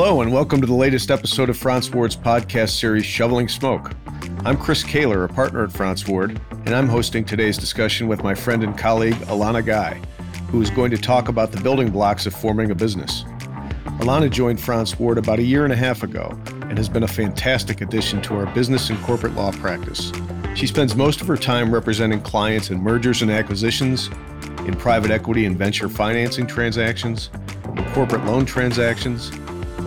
Hello, and welcome to the latest episode of Frantz Ward's podcast series, Shoveling Smoke. I'm Chris Kaler, a partner at Frantz Ward, and I'm hosting today's discussion with my friend and colleague, Alana Guy, who is going to talk about the building blocks of forming a business. Alana joined Frantz Ward about a year and a half ago and has been a fantastic addition to our business and corporate law practice. She spends most of her time representing clients in mergers and acquisitions, in private equity and venture financing transactions, in corporate loan transactions,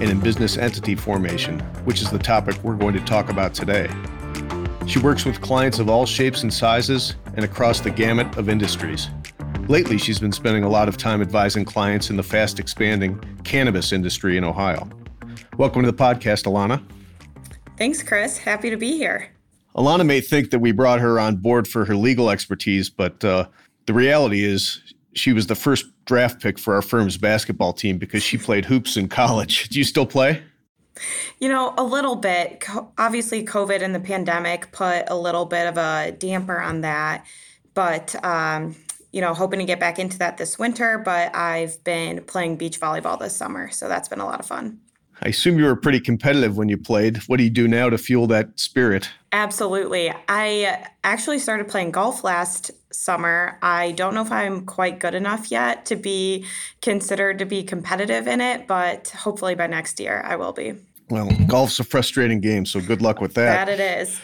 and in business entity formation, which is the topic we're going to talk about today. She works with clients of all shapes and sizes and across the gamut of industries. Lately, she's been spending a lot of time advising clients in the fast expanding cannabis industry in Ohio. Welcome to the podcast, Alana. Thanks, Chris. Happy to be here. Alana may think that we brought her on board for her legal expertise, but uh, the reality is she was the first draft pick for our firm's basketball team because she played hoops in college. Do you still play? You know, a little bit. Obviously, COVID and the pandemic put a little bit of a damper on that. But, um, you know, hoping to get back into that this winter. But I've been playing beach volleyball this summer. So that's been a lot of fun. I assume you were pretty competitive when you played. What do you do now to fuel that spirit? Absolutely. I actually started playing golf last summer. I don't know if I'm quite good enough yet to be considered to be competitive in it, but hopefully by next year I will be. Well, golf's a frustrating game, so good luck with that. That it is.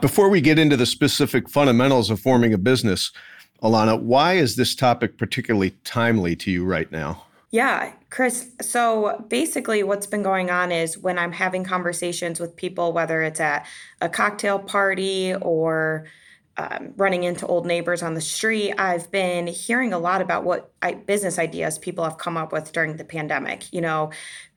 Before we get into the specific fundamentals of forming a business, Alana, why is this topic particularly timely to you right now? Yeah, Chris. So basically, what's been going on is when I'm having conversations with people, whether it's at a cocktail party or um, running into old neighbors on the street, I've been hearing a lot about what I, business ideas people have come up with during the pandemic. You know,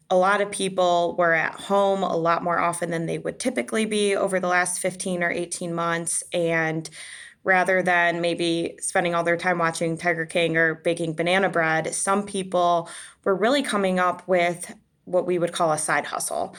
a lot of people were at home a lot more often than they would typically be over the last 15 or 18 months. And rather than maybe spending all their time watching Tiger King or baking banana bread, some people were really coming up with what we would call a side hustle.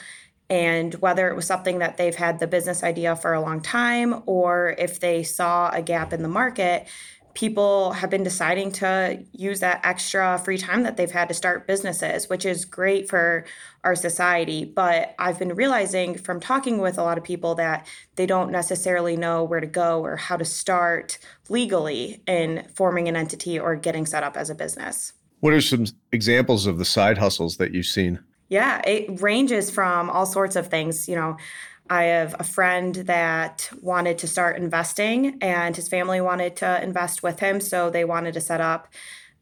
And whether it was something that they've had the business idea for a long time or if they saw a gap in the market, people have been deciding to use that extra free time that they've had to start businesses, which is great for our society. But I've been realizing from talking with a lot of people that they don't necessarily know where to go or how to start legally in forming an entity or getting set up as a business. What are some examples of the side hustles that you've seen? Yeah, it ranges from all sorts of things. You know, I have a friend that wanted to start investing, and his family wanted to invest with him. So they wanted to set up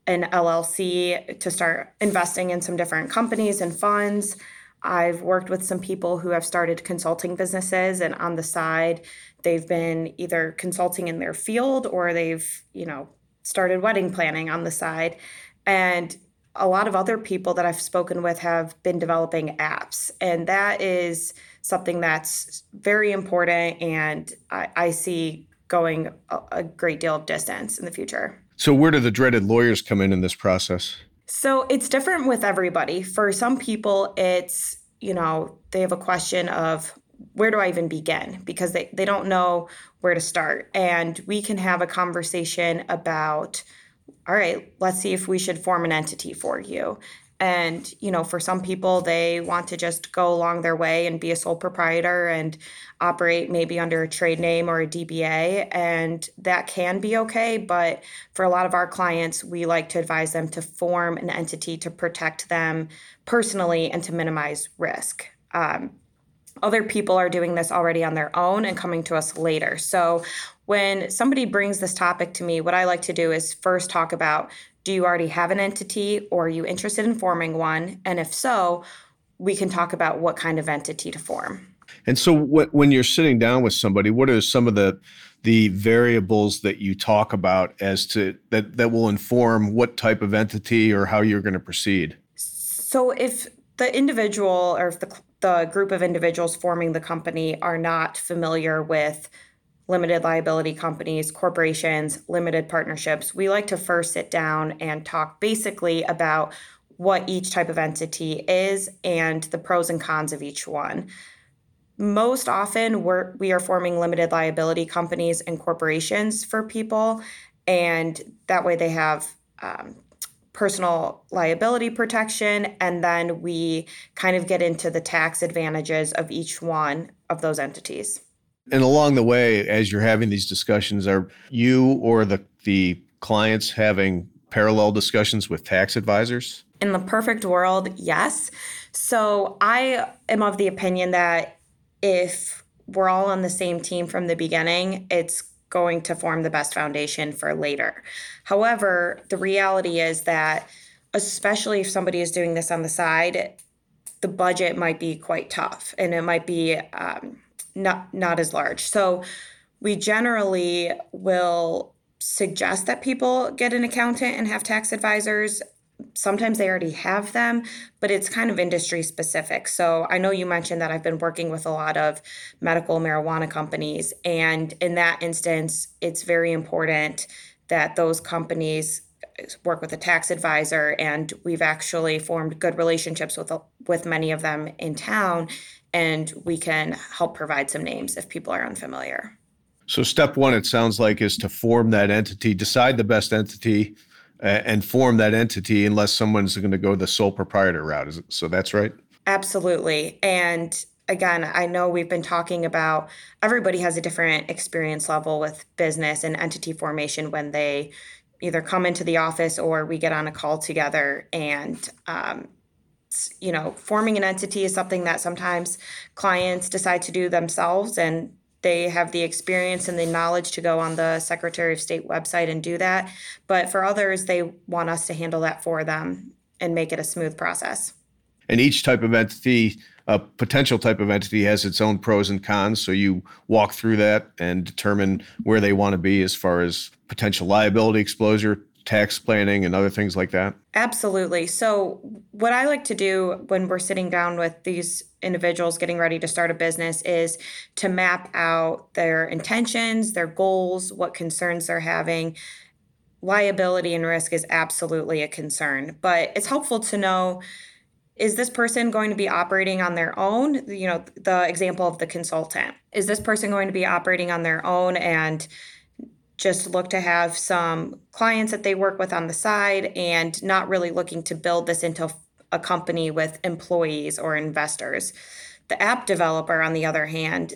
an LLC to start investing in some different companies and funds. I've worked with some people who have started consulting businesses, and on the side, they've been either consulting in their field or they've, you know, started wedding planning on the side. And a lot of other people that I've spoken with have been developing apps, and that is something that's very important and I, I see going a, a great deal of distance in the future. So, where do the dreaded lawyers come in in this process? So, it's different with everybody. For some people, it's, you know, they have a question of where do I even begin? Because they, they don't know where to start. And we can have a conversation about, all right, let's see if we should form an entity for you. And, you know, for some people, they want to just go along their way and be a sole proprietor and operate maybe under a trade name or a DBA. And that can be okay. But for a lot of our clients, we like to advise them to form an entity to protect them personally and to minimize risk. Um, other people are doing this already on their own and coming to us later. So when somebody brings this topic to me, what I like to do is first talk about do you already have an entity or are you interested in forming one? And if so, we can talk about what kind of entity to form. And so, when you're sitting down with somebody, what are some of the the variables that you talk about as to that that will inform what type of entity or how you're going to proceed? So, if the individual or if the the group of individuals forming the company are not familiar with limited liability companies, corporations, limited partnerships, we like to first sit down and talk basically about what each type of entity is and the pros and cons of each one. Most often, we're, we are forming limited liability companies and corporations for people, and that way they have um, personal liability protection, and then we kind of get into the tax advantages of each one of those entities. And along the way, as you're having these discussions, are you or the, the clients having parallel discussions with tax advisors? In the perfect world, yes. So I am of the opinion that if we're all on the same team from the beginning, it's going to form the best foundation for later. However, the reality is that, especially if somebody is doing this on the side, the budget might be quite tough and it might be um, not not as large. So we generally will suggest that people get an accountant and have tax advisors sometimes they already have them, but it's kind of industry specific. So I know you mentioned that I've been working with a lot of medical marijuana companies. And in that instance, it's very important that those companies work with a tax advisor and we've actually formed good relationships with with many of them in town and we can help provide some names if people are unfamiliar. So step 1 it sounds like is to form that entity, decide the best entity and form that entity unless someone's going to go the sole proprietor route. So that's right? Absolutely. And again, I know we've been talking about everybody has a different experience level with business and entity formation when they either come into the office or we get on a call together. And, um, you know, forming an entity is something that sometimes clients decide to do themselves and they have the experience and the knowledge to go on the Secretary of State website and do that. But for others, they want us to handle that for them and make it a smooth process. And each type of entity, a potential type of entity, has its own pros and cons. So you walk through that and determine where they want to be as far as potential liability exposure, tax planning and other things like that? Absolutely. So, what I like to do when we're sitting down with these individuals getting ready to start a business is to map out their intentions, their goals, what concerns they're having. Liability and risk is absolutely a concern, but it's helpful to know is this person going to be operating on their own? You know, the example of the consultant. Is this person going to be operating on their own and just look to have some clients that they work with on the side and not really looking to build this into a company with employees or investors. The app developer, on the other hand,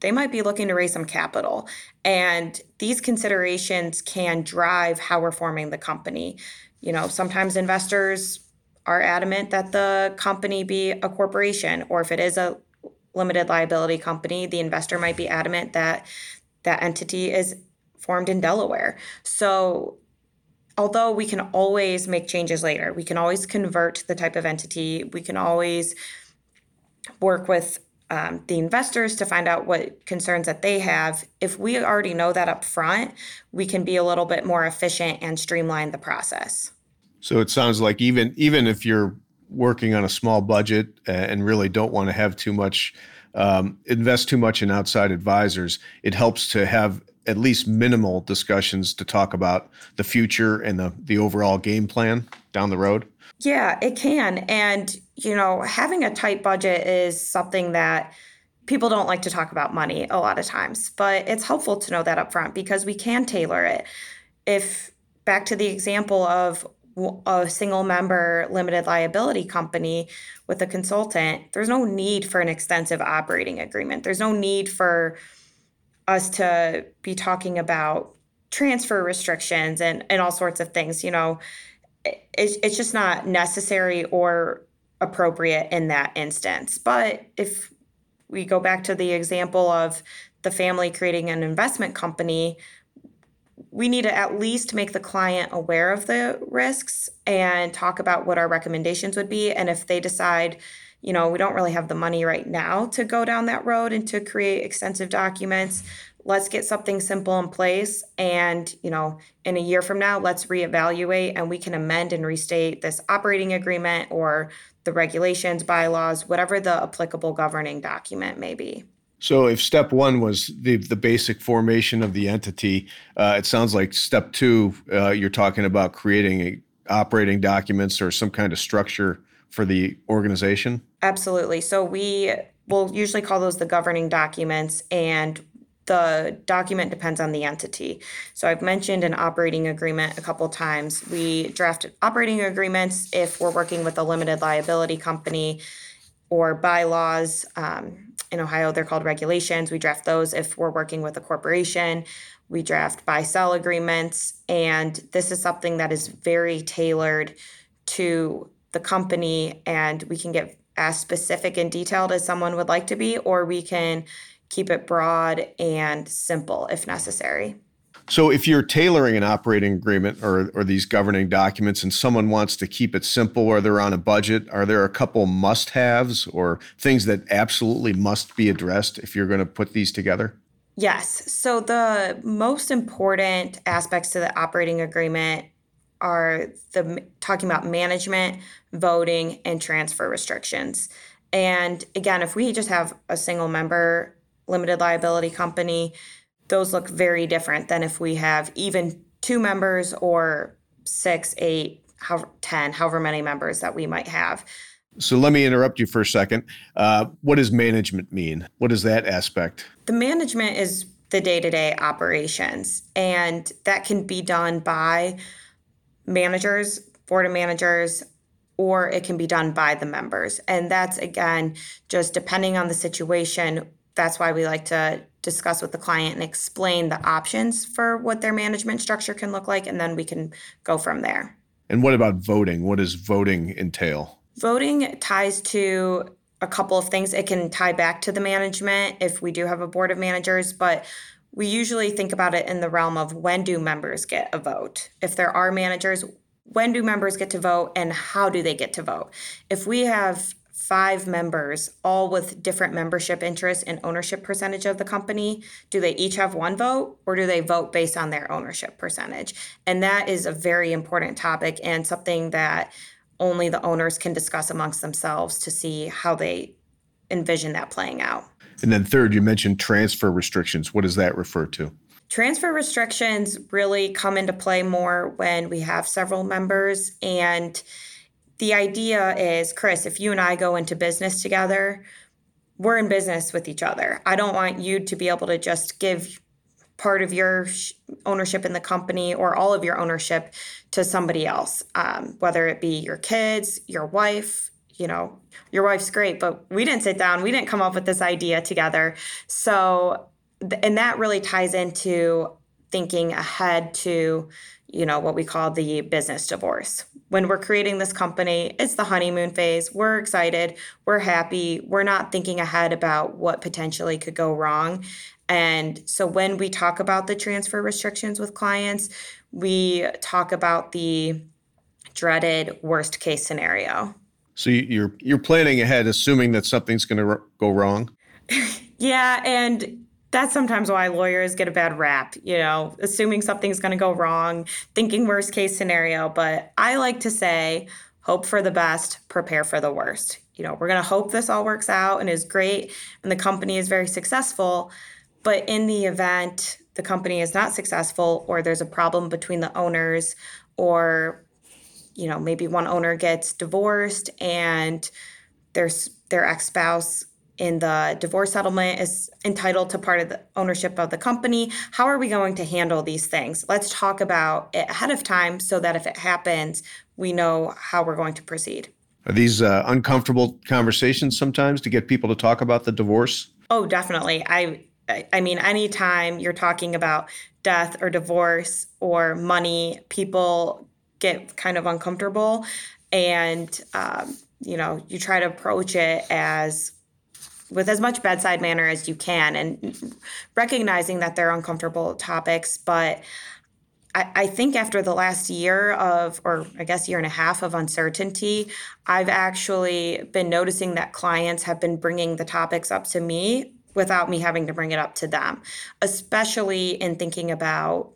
they might be looking to raise some capital. And these considerations can drive how we're forming the company. You know, sometimes investors are adamant that the company be a corporation, or if it is a limited liability company, the investor might be adamant that that entity is formed in Delaware. So although we can always make changes later, we can always convert the type of entity, we can always work with um, the investors to find out what concerns that they have. If we already know that up front, we can be a little bit more efficient and streamline the process. So it sounds like even even if you're working on a small budget and really don't want to have too much um, invest too much in outside advisors, it helps to have at least minimal discussions to talk about the future and the, the overall game plan down the road? Yeah, it can. And, you know, having a tight budget is something that people don't like to talk about money a lot of times, but it's helpful to know that up front because we can tailor it. If back to the example of a single member limited liability company with a consultant, there's no need for an extensive operating agreement. There's no need for us to be talking about transfer restrictions and, and all sorts of things. You know, it's, it's just not necessary or appropriate in that instance. But if we go back to the example of the family creating an investment company, we need to at least make the client aware of the risks and talk about what our recommendations would be. And if they decide, you know, we don't really have the money right now to go down that road and to create extensive documents. Let's get something simple in place. And, you know, in a year from now, let's reevaluate and we can amend and restate this operating agreement or the regulations, bylaws, whatever the applicable governing document may be. So, if step one was the the basic formation of the entity, uh, it sounds like step two, uh, you're talking about creating a, operating documents or some kind of structure for the organization? Absolutely. So we will usually call those the governing documents. And the document depends on the entity. So I've mentioned an operating agreement a couple times. We draft operating agreements if we're working with a limited liability company or bylaws. Um, in Ohio, they're called regulations. We draft those if we're working with a corporation. We draft buy sell agreements. And this is something that is very tailored to the company, and we can get as specific and detailed as someone would like to be, or we can keep it broad and simple if necessary. So, if you're tailoring an operating agreement or, or these governing documents and someone wants to keep it simple or they're on a budget, are there a couple must haves or things that absolutely must be addressed if you're going to put these together? Yes. So, the most important aspects to the operating agreement are the talking about management, voting, and transfer restrictions. And again, if we just have a single member limited liability company, those look very different than if we have even two members or six, eight, however, 10, however many members that we might have. So let me interrupt you for a second. Uh, what does management mean? What is that aspect? The management is the day to day operations, and that can be done by managers, board of managers, or it can be done by the members. And that's again, just depending on the situation, that's why we like to discuss with the client and explain the options for what their management structure can look like, and then we can go from there. And what about voting? What does voting entail? Voting ties to a couple of things. It can tie back to the management if we do have a board of managers, but we usually think about it in the realm of when do members get a vote? If there are managers, when do members get to vote and how do they get to vote? If we have five members, all with different membership interests and ownership percentage of the company, do they each have one vote or do they vote based on their ownership percentage? And that is a very important topic and something that only the owners can discuss amongst themselves to see how they envision that playing out. And then, third, you mentioned transfer restrictions. What does that refer to? Transfer restrictions really come into play more when we have several members and the idea is, Chris, if you and I go into business together, we're in business with each other. I don't want you to be able to just give part of your ownership in the company or all of your ownership to somebody else, um, whether it be your kids, your wife. You know, your wife's great, but we didn't sit down, we didn't come up with this idea together. So, and that really ties into thinking ahead to, you know, what we call the business divorce when we're creating this company, it's the honeymoon phase. We're excited, we're happy, we're not thinking ahead about what potentially could go wrong. And so when we talk about the transfer restrictions with clients, we talk about the dreaded worst case scenario. So you're you're planning ahead assuming that something's going to go wrong? yeah, and that's sometimes why lawyers get a bad rap, you know, assuming something's going to go wrong, thinking worst case scenario. But I like to say, hope for the best, prepare for the worst. You know, we're going to hope this all works out and is great and the company is very successful. But in the event the company is not successful or there's a problem between the owners or you know maybe one owner gets divorced and there's their ex-spouse in the divorce settlement is entitled to part of the ownership of the company. How are we going to handle these things? Let's talk about it ahead of time so that if it happens, we know how we're going to proceed. Are these uh, uncomfortable conversations sometimes to get people to talk about the divorce? Oh, definitely. I I mean, anytime you're talking about death or divorce or money, people get kind of uncomfortable, and um, you know, you try to approach it as with as much bedside manner as you can and recognizing that they're uncomfortable topics but I, I think after the last year of or i guess year and a half of uncertainty i've actually been noticing that clients have been bringing the topics up to me without me having to bring it up to them especially in thinking about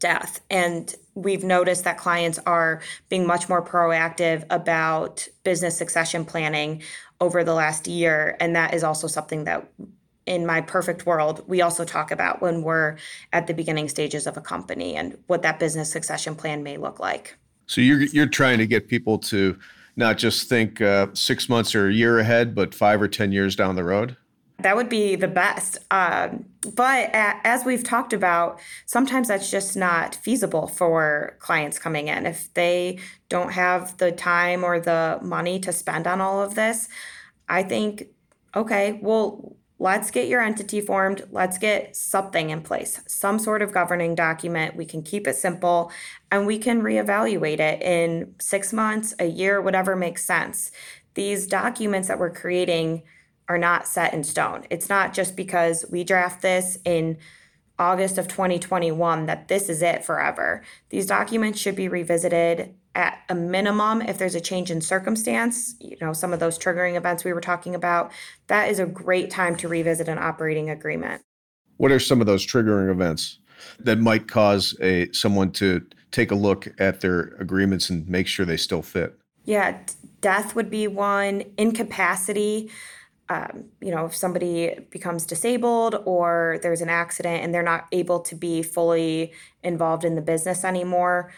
death and we've noticed that clients are being much more proactive about business succession planning over the last year. And that is also something that in my perfect world, we also talk about when we're at the beginning stages of a company and what that business succession plan may look like. So you're you're trying to get people to not just think uh, six months or a year ahead, but five or ten years down the road. That would be the best. Um, but as we've talked about, sometimes that's just not feasible for clients coming in. If they don't have the time or the money to spend on all of this, I think, okay, well, let's get your entity formed. Let's get something in place, some sort of governing document. We can keep it simple and we can reevaluate it in six months, a year, whatever makes sense. These documents that we're creating are not set in stone. It's not just because we draft this in August of 2021 that this is it forever. These documents should be revisited at a minimum if there's a change in circumstance, you know, some of those triggering events we were talking about. That is a great time to revisit an operating agreement. What are some of those triggering events that might cause a someone to take a look at their agreements and make sure they still fit? Yeah, death would be one, incapacity um, you know, if somebody becomes disabled or there's an accident and they're not able to be fully involved in the business anymore,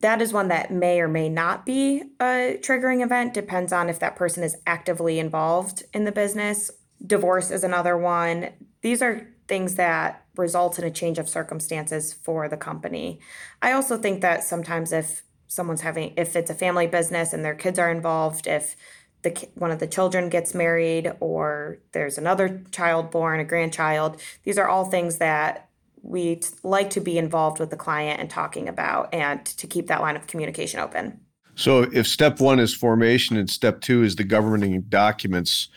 that is one that may or may not be a triggering event. Depends on if that person is actively involved in the business. Divorce is another one. These are things that result in a change of circumstances for the company. I also think that sometimes if someone's having, if it's a family business and their kids are involved, if the one of the children gets married or there's another child born, a grandchild. These are all things that we like to be involved with the client and talking about and to keep that line of communication open. So, if step one is formation and step two is the governing documents,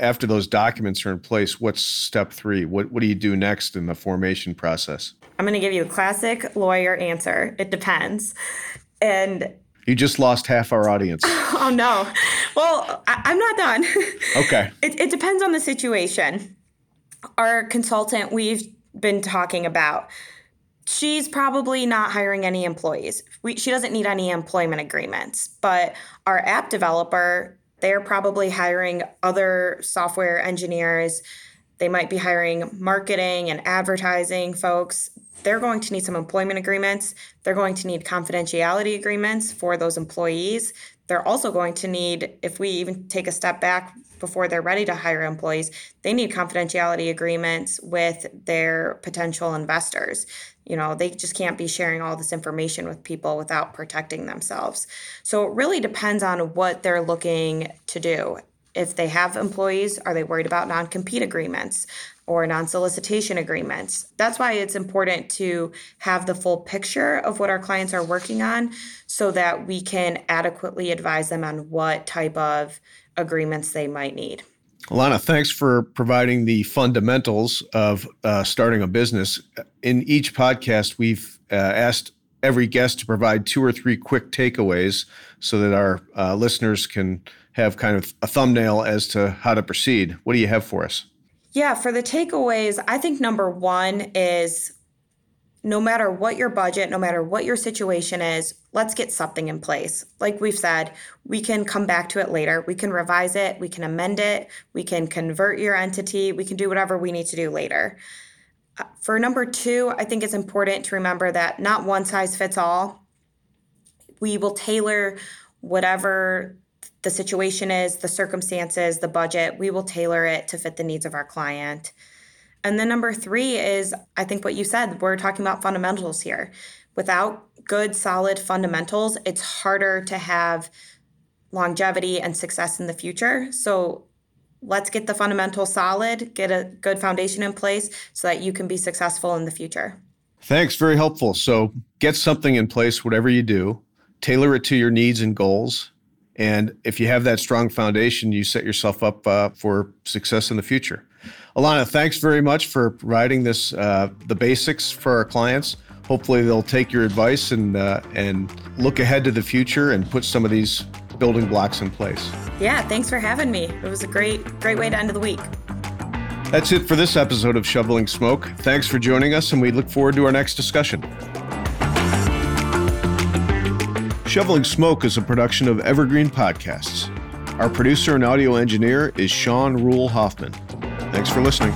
after those documents are in place, what's step three? What, what do you do next in the formation process? I'm going to give you a classic lawyer answer. It depends. And you just lost half our audience. oh no. Well, I, am not done. Okay. it, it depends on the situation. Our consultant we've been talking about, she's probably not hiring any employees. We, she doesn't need any employment agreements. But our app developer, they're probably hiring other software engineers. They might be hiring marketing and advertising folks they're going to need some employment agreements. They're going to need confidentiality agreements for those employees. They're also going to need, if we even take a step back before they're ready to hire employees, they need confidentiality agreements with their potential investors. You know, they just can't be sharing all this information with people without protecting themselves. So it really depends on what they're looking to do. If they have employees, are they worried about non compete agreements? Or non solicitation agreements. That's why it's important to have the full picture of what our clients are working on so that we can adequately advise them on what type of agreements they might need. Alana, thanks for providing the fundamentals of uh, starting a business. In each podcast, we've uh, asked every guest to provide two or three quick takeaways so that our uh, listeners can have kind of a thumbnail as to how to proceed. What do you have for us? Yeah, for the takeaways, I think number one is no matter what your budget, no matter what your situation is, let's get something in place. Like we've said, we can come back to it later. We can revise it, we can amend it, we can convert your entity, we can do whatever we need to do later. Uh, for number two, I think it's important to remember that not one size fits all. We will tailor whatever the situation is, the circumstances, the budget, we will tailor it to fit the needs of our client. And then number three is I think what you said, we're talking about fundamentals here. Without good, solid fundamentals, it's harder to have longevity and success in the future. So let's get the fundamentals solid, get a good foundation in place so that you can be successful in the future. Thanks, very helpful. So get something in place, whatever you do, tailor it to your needs and goals, and if you have that strong foundation, you set yourself up uh, for success in the future. Alana, thanks very much for providing this uh, the basics for our clients. Hopefully, they'll take your advice and uh, and look ahead to the future and put some of these building blocks in place. Yeah, thanks for having me. It was a great great way to end the week. That's it for this episode of Shoveling Smoke. Thanks for joining us, and we look forward to our next discussion. Shoveling Smoke is a production of Evergreen Podcasts. Our producer and audio engineer is Sean Rule Hoffman. Thanks for listening.